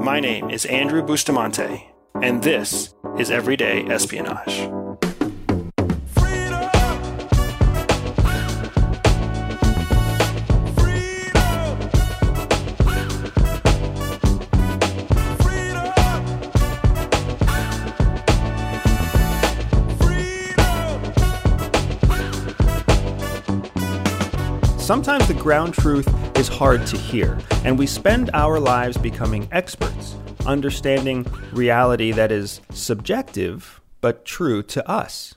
My name is Andrew Bustamante, and this is Everyday Espionage. Sometimes the ground truth is hard to hear, and we spend our lives becoming experts, understanding reality that is subjective but true to us.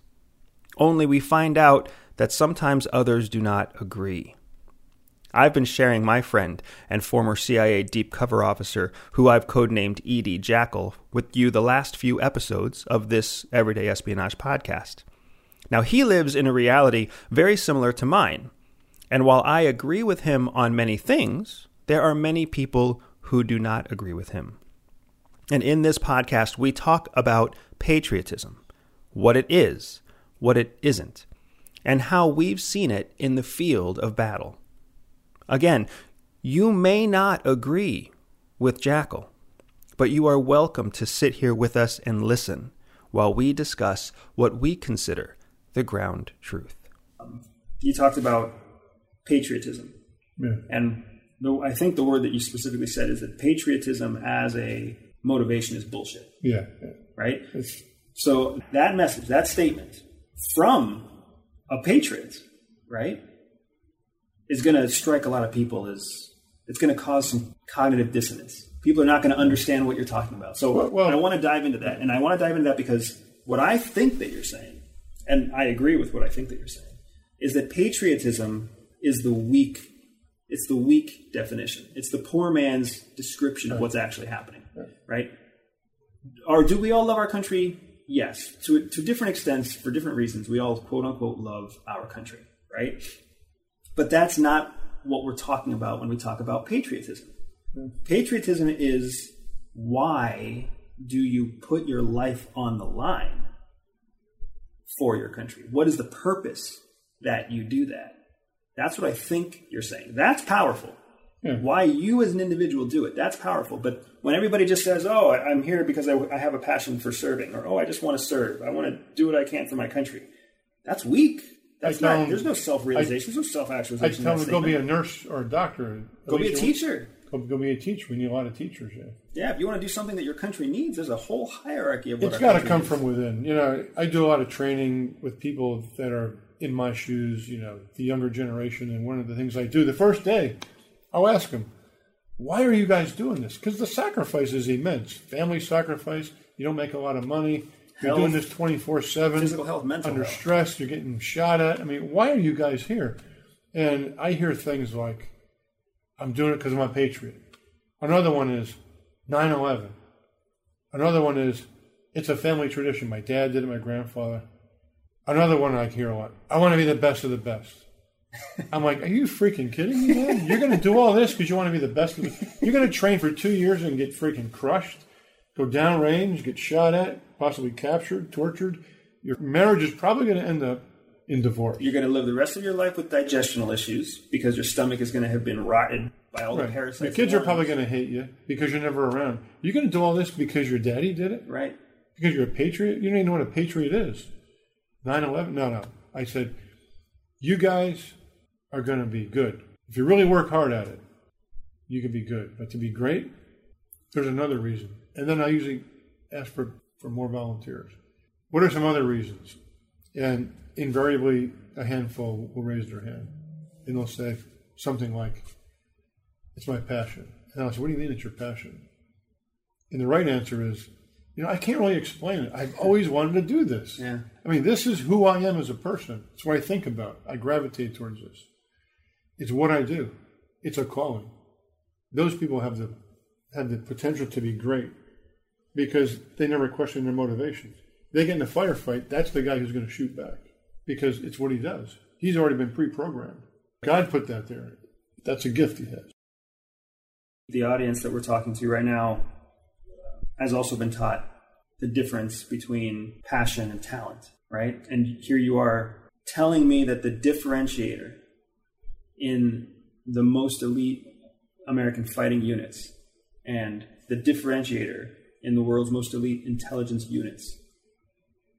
Only we find out that sometimes others do not agree. I've been sharing my friend and former CIA deep cover officer, who I've codenamed Edie Jackal, with you the last few episodes of this Everyday Espionage podcast. Now, he lives in a reality very similar to mine and while I agree with him on many things, there are many people who do not agree with him. And in this podcast, we talk about patriotism, what it is, what it isn't, and how we've seen it in the field of battle. Again, you may not agree with Jackal, but you are welcome to sit here with us and listen while we discuss what we consider the ground truth. You talked about patriotism. Yeah. And the, I think the word that you specifically said is that patriotism as a motivation is bullshit. Yeah. yeah. Right? It's, So that message, that statement from a patriot, right, is going to strike a lot of people as it's going to cause some cognitive dissonance. People are not going to understand what you're talking about. So Well- well- I want to dive into that. And I want to dive into that because what I think that you're saying, and I agree with what I think that you're saying, is that patriotism is the weak it's the weak definition. It's the poor man's description of what's actually happening, right? Or do we all love our country? Yes, to to different extents for different reasons. We all quote unquote love our country, right? But that's not what we're talking about when we talk about patriotism. Hmm. Patriotism is why do you put your life on the line for your country? What is the purpose that you do that? That's what I think you're saying. That's powerful. Yeah. Why you as an individual do it, that's powerful. But when everybody just says, oh, I- I'm here because I, I have a passion for serving, or oh, I just want to serve, I want to do what I can for my country, that's weak. That's not, them- there's no self realization, there's no self I actualization. tell them to go be a nurse or a doctor. Go be a At least you- teacher. Go, go be a teacher. We need a lot of teachers. Yeah. Yeah, if you want to do something that your country needs, there's a whole hierarchy of what It's got to come needs. from within. You know, I do a lot of training with people that are in my shoes. You know, the younger generation, and one of the things I do the first day, I'll ask them, "Why are you guys doing this?" Because the sacrifice is immense. Family sacrifice. You don't make a lot of money. You're Health. doing this twenty four seven. Physical health, mental under health. stress. You're getting shot at. I mean, why are you guys here? And I hear things like, "I'm doing it because I'm a patriot." Another one is 9/11. Another one is it's a family tradition. My dad did it, my grandfather. Another one I hear a lot. I want to be the best of the best. I'm like, are you freaking kidding me, man? You're going to do all this because you want to be the best of the You're going to train for two years and get freaking crushed, go downrange, get shot at, possibly captured, tortured. Your marriage is probably going to end up in divorce. You're going to live the rest of your life with digestional issues because your stomach is going to have been rotted by all the Right. parasites. Your kids are probably going to hate you because you're never around. You're going to do all this because your daddy did it? right. Because you're a patriot? You don't even know what a patriot is. 9 11? No, no. I said, you guys are going to be good. If you really work hard at it, you can be good. But to be great, there's another reason. And then I usually ask for, for more volunteers. What are some other reasons? And invariably, a handful will raise their hand. And they'll say something like, It's my passion. And I'll say, What do you mean it's your passion? And the right answer is, you know, I can't really explain it. I've always wanted to do this. Yeah. I mean, this is who I am as a person. It's what I think about. I gravitate towards this. It's what I do. It's a calling. Those people have the have the potential to be great because they never question their motivations. They get in a firefight, that's the guy who's going to shoot back because it's what he does. He's already been pre-programmed. God put that there. That's a gift he has. The audience that we're talking to right now has also been taught the difference between passion and talent, right? And here you are telling me that the differentiator in the most elite American fighting units and the differentiator in the world's most elite intelligence units.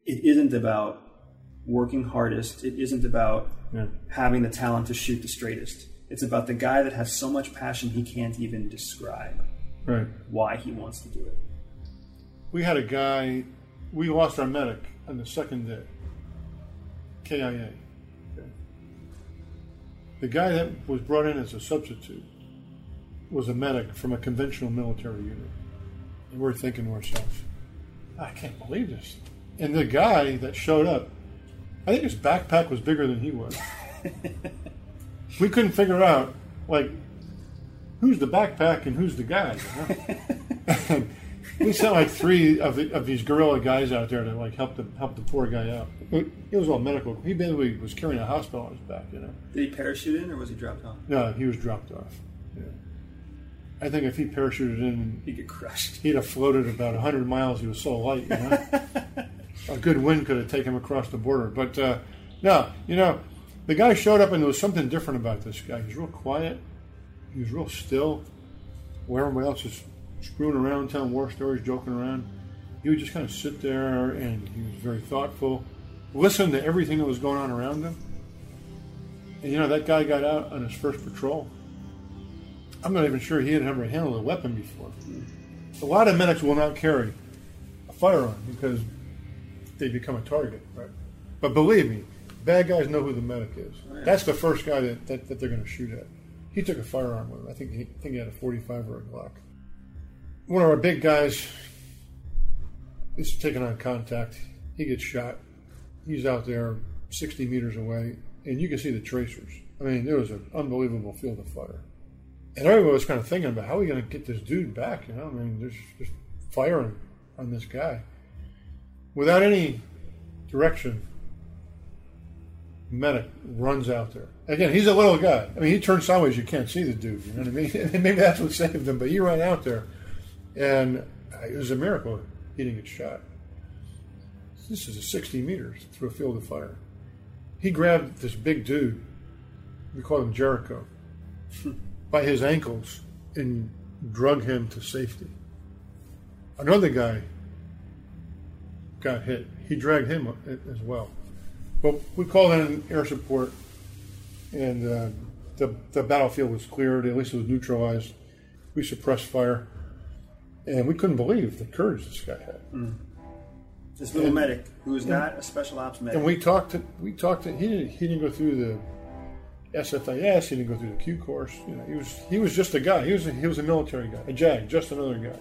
It isn't about working hardest. It isn't about Yeah. having the talent to shoot the straightest. It's about the guy that has so much passion he can't even describe Right. why he wants to do it. We had a guy, we lost our medic on the second day. KIA. Okay. The guy that was brought in as a substitute was a medic from a conventional military unit. And we're thinking to ourselves, I can't believe this. And the guy that showed up, I think his backpack was bigger than he was. we couldn't figure out, like, who's the backpack and who's the guy. You know? we sent like three of, the, of these guerrilla guys out there to like help the help the poor guy out. It, it was all medical. He basically was carrying a hospital on his back. You know. Did he parachute in or was he dropped off? No, he was dropped off. Yeah. I think if he parachuted in, he'd get crushed. he'd have floated about 100 miles. He was so light, you know. a good wind could have taken him across the border. But uh, no, you know, the guy showed up and there was something different about this guy. He was real quiet. He was real still. Where everybody else is screwing around, telling war stories, joking around, he would just kind of sit there and he was very thoughtful, listen to everything that was going on around him. And you know, that guy got out on his first patrol. I'm not even sure he had ever handled a weapon before. A lot of medics will not carry a firearm because they become a target, right? But believe me, bad guys know who the medic is. Oh, yeah. That's the first guy that, that, that they're going to shoot at. He took a firearm with him. I think he, I think he had a 45 or a Glock. One of our big guys is taking on contact. He gets shot. He's out there 60 meters away, and you can see the tracers. I mean, there was an unbelievable field of fire. And everybody was kind of thinking about how are we going to get this dude back? You know, I mean, there's just firing on this guy without any direction. Medic runs out there. Again, he's a little guy. I mean, he turns sideways, you can't see the dude. You know what I mean? Maybe that's what saved him. But he ran out there, and uh, it was a miracle he didn't get shot. This is a 60 meters through a field of fire. He grabbed this big dude. We call him Jericho by his ankles and drug him to safety. Another guy got hit. He dragged him as well. But we called in air support, and uh, the, the battlefield was cleared. At least it was neutralized. We suppressed fire, and we couldn't believe the courage this guy had. This little medic who is not a special ops medic. And we talked to we talked to he didn't he didn't go through the SFAS. He didn't go through the Q course. You know, he was he was just a guy. He was a, he was a military guy, a JAG, just another guy.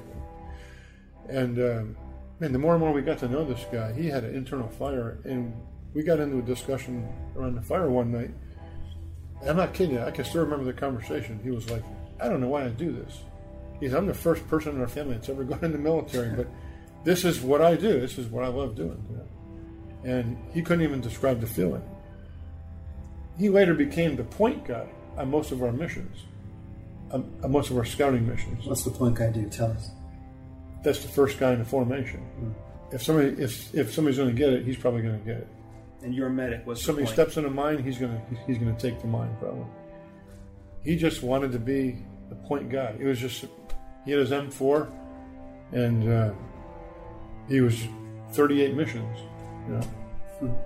And um, man, the more and more we got to know this guy, he had an internal fire, and we got into a discussion around the fire one night. I'm not kidding you. I can still remember the conversation. He was like, "I don't know why I do this." He's, "I'm the first person in our family that's ever gone in the military, but this is what I do. This is what I love doing." You know? and he couldn't even describe the feeling. He later became the point guy on most of our missions, on, on most of our scouting missions. What's the point guy do? Tell us. That's the first guy in the formation. Hmm. If somebody if if somebody's going to get it, he's probably going to get it. And your medic was somebody the point. steps in a mine, he's going to he's going to take the mine probably. He just wanted to be the point guy. It was just he had his M4, and uh, he was 38 missions. You know.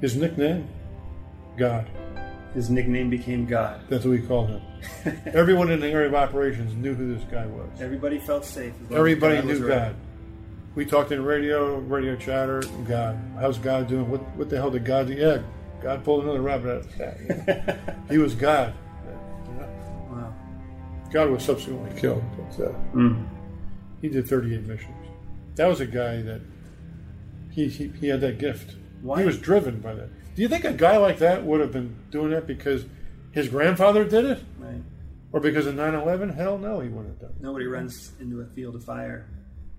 His nickname, God. His nickname became God. That's what we called him. Everyone in the area of operations knew who this guy was. Everybody felt safe. as long as Everybody God knew. God. We talked in radio, radio chatter. God, how's God doing? What, what the hell did God do? Yeah, God pulled another rabbit out of the hat. he was God. God was subsequently killed. But, uh, Mm. he did 38 missions. That was a guy that he, he, he had that gift. Why? He was driven by that. Do you think a guy like that would have been doing that because his grandfather did it? Right. Or because of 9 11? Hell no, he wouldn't have done it. Nobody runs into a field of fire,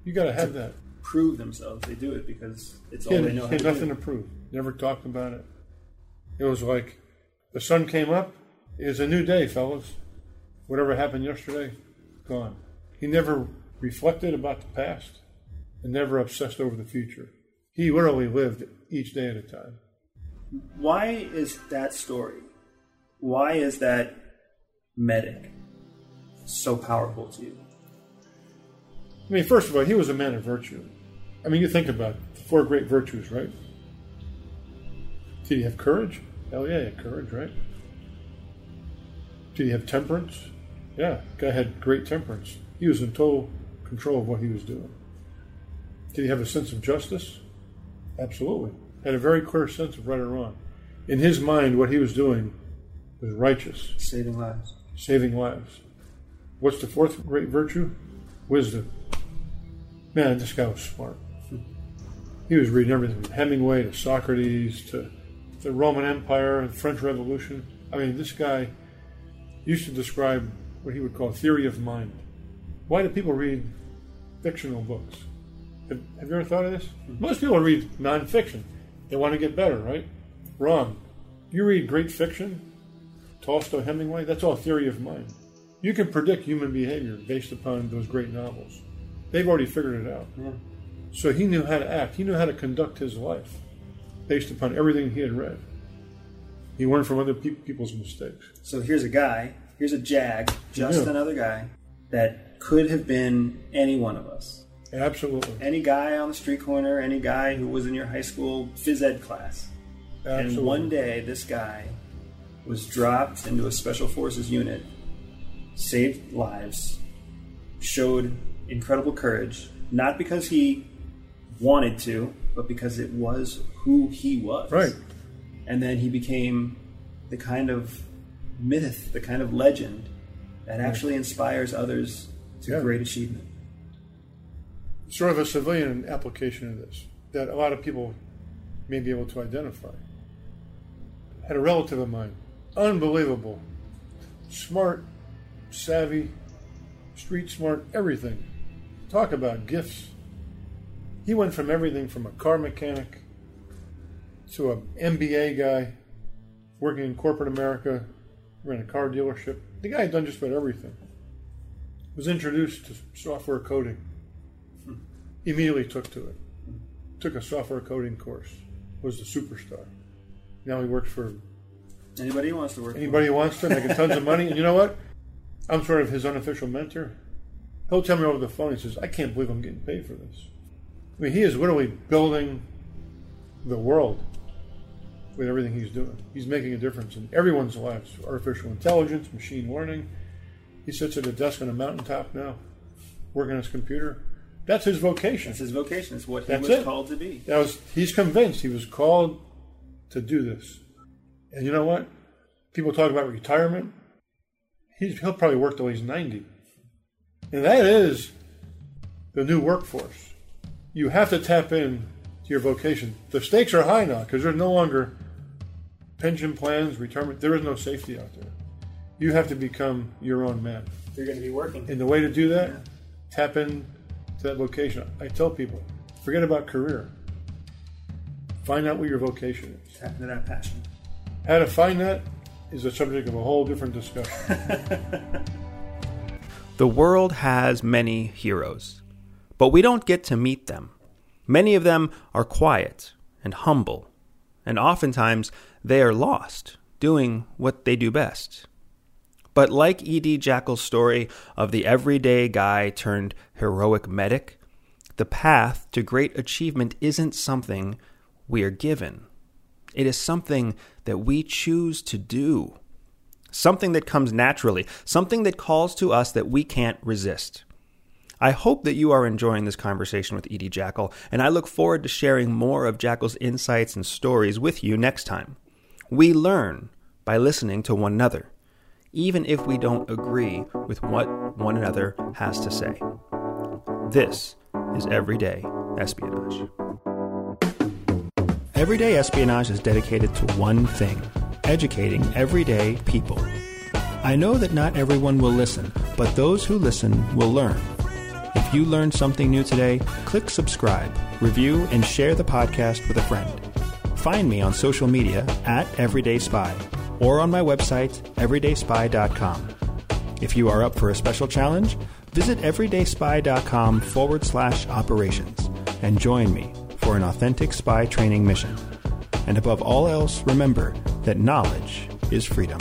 You got to have that. prove themselves. They do it because it's all had, they know he had to nothing do. to prove. Never talked about it. It was like the sun came up. It's a new day, fellas. Whatever happened yesterday, gone. He never reflected about the past and never obsessed over the future. He literally lived each day at a time. Why is that story? Why is that medic so powerful to you? I mean, first of all, he was a man of virtue. I mean, you think about it, the four great virtues, right? Did he have courage? Hell yeah, he had courage, right? Did he have temperance? Yeah, guy had great temperance. He was in total control of what he was doing. Did he have a sense of justice? Absolutely. Had a very clear sense of right or wrong. In his mind, what he was doing was righteous, Saving lives. saving lives. What's the fourth great virtue? Wisdom. Man, this guy was smart. He was reading everything from Hemingway to Socrates to the Roman Empire, the French Revolution. I mean, this guy used to describe what he would call theory of mind. Why do people read fictional books? Have, have you ever thought of this? Most people read nonfiction. They want to get better, right? Wrong. You read great fiction, Tolstoy, Hemingway, that's all theory of mind. You can predict human behavior based upon those great novels. They've already figured it out. So he knew how to act. He knew how to conduct his life based upon everything he had read. He learned from other pe- people's mistakes. So here's a guy, here's a jag, just Yeah. another guy that could have been any one of us. Absolutely. Any guy on the street corner, any guy who was in your high school phys ed class. Absolutely. And one day, this guy was dropped into a special forces unit, saved lives, showed incredible courage, not because he wanted to, but because it was who he was. Right. And then he became the kind of myth, the kind of legend that actually inspires others to Yeah. great achievement. Sort of a civilian application of this that a lot of people may be able to identify. Had a relative of mine, unbelievable, smart, savvy, street smart, everything. Talk about gifts. He went from everything from a car mechanic to an MBA guy working in corporate America, ran a car dealership. The guy had done just about everything. Was introduced to software coding. Hmm. Immediately took to it. Took a software coding course. Was the superstar. Now he works for Anybody who wants to work. for Anybody who wants to, making tons of money. And you know what? I'm sort of his unofficial mentor. He'll tell me over the phone, he says, I can't believe I'm getting paid for this. I mean, he is literally building the world with everything he's doing. He's making a difference in everyone's lives. Artificial intelligence, machine learning. He sits at a desk on a mountaintop now, working on his computer. That's his vocation. That's his vocation. It's what he That's was it. called to be. That was he's convinced he was called to do this. And you know what? People talk about retirement. He's, he'll probably work till he's 90. And that is the new workforce. You have to tap in your vocation. The stakes are high now because there's no longer pension plans, retirement. There is no safety out there. You have to become your own man. You're going to be working. And the way to do that, tap in to that vocation. I tell people, forget about career. Find out what your vocation is. Tap into that passion. How to find that is the subject of a whole different discussion. The world has many heroes, but we don't get to meet them. Many of them are quiet and humble, and oftentimes they are lost, doing what they do best. But like E.D. Jackal's story of the everyday guy turned heroic medic, the path to great achievement isn't something we are given. It is something that we choose to do something that comes naturally, something that calls to us that we can't resist. I hope that you are enjoying this conversation with Edie Jackal, and I look forward to sharing more of Jackal's insights and stories with you next time. We learn by listening to one another, even if we don't agree with what one another has to say. This is Everyday Espionage. Everyday Espionage is dedicated to one thing educating everyday people. I know that not everyone will listen, but those who listen will learn. If you learned something new today, click subscribe, review, and share the podcast with a friend. Find me on social media at Everyday Spy or on my website, everydayspy.com. If you are up for a special challenge, visit everydayspy.com forward slash operations and join me for an authentic spy training mission. And above all else, remember that knowledge is freedom.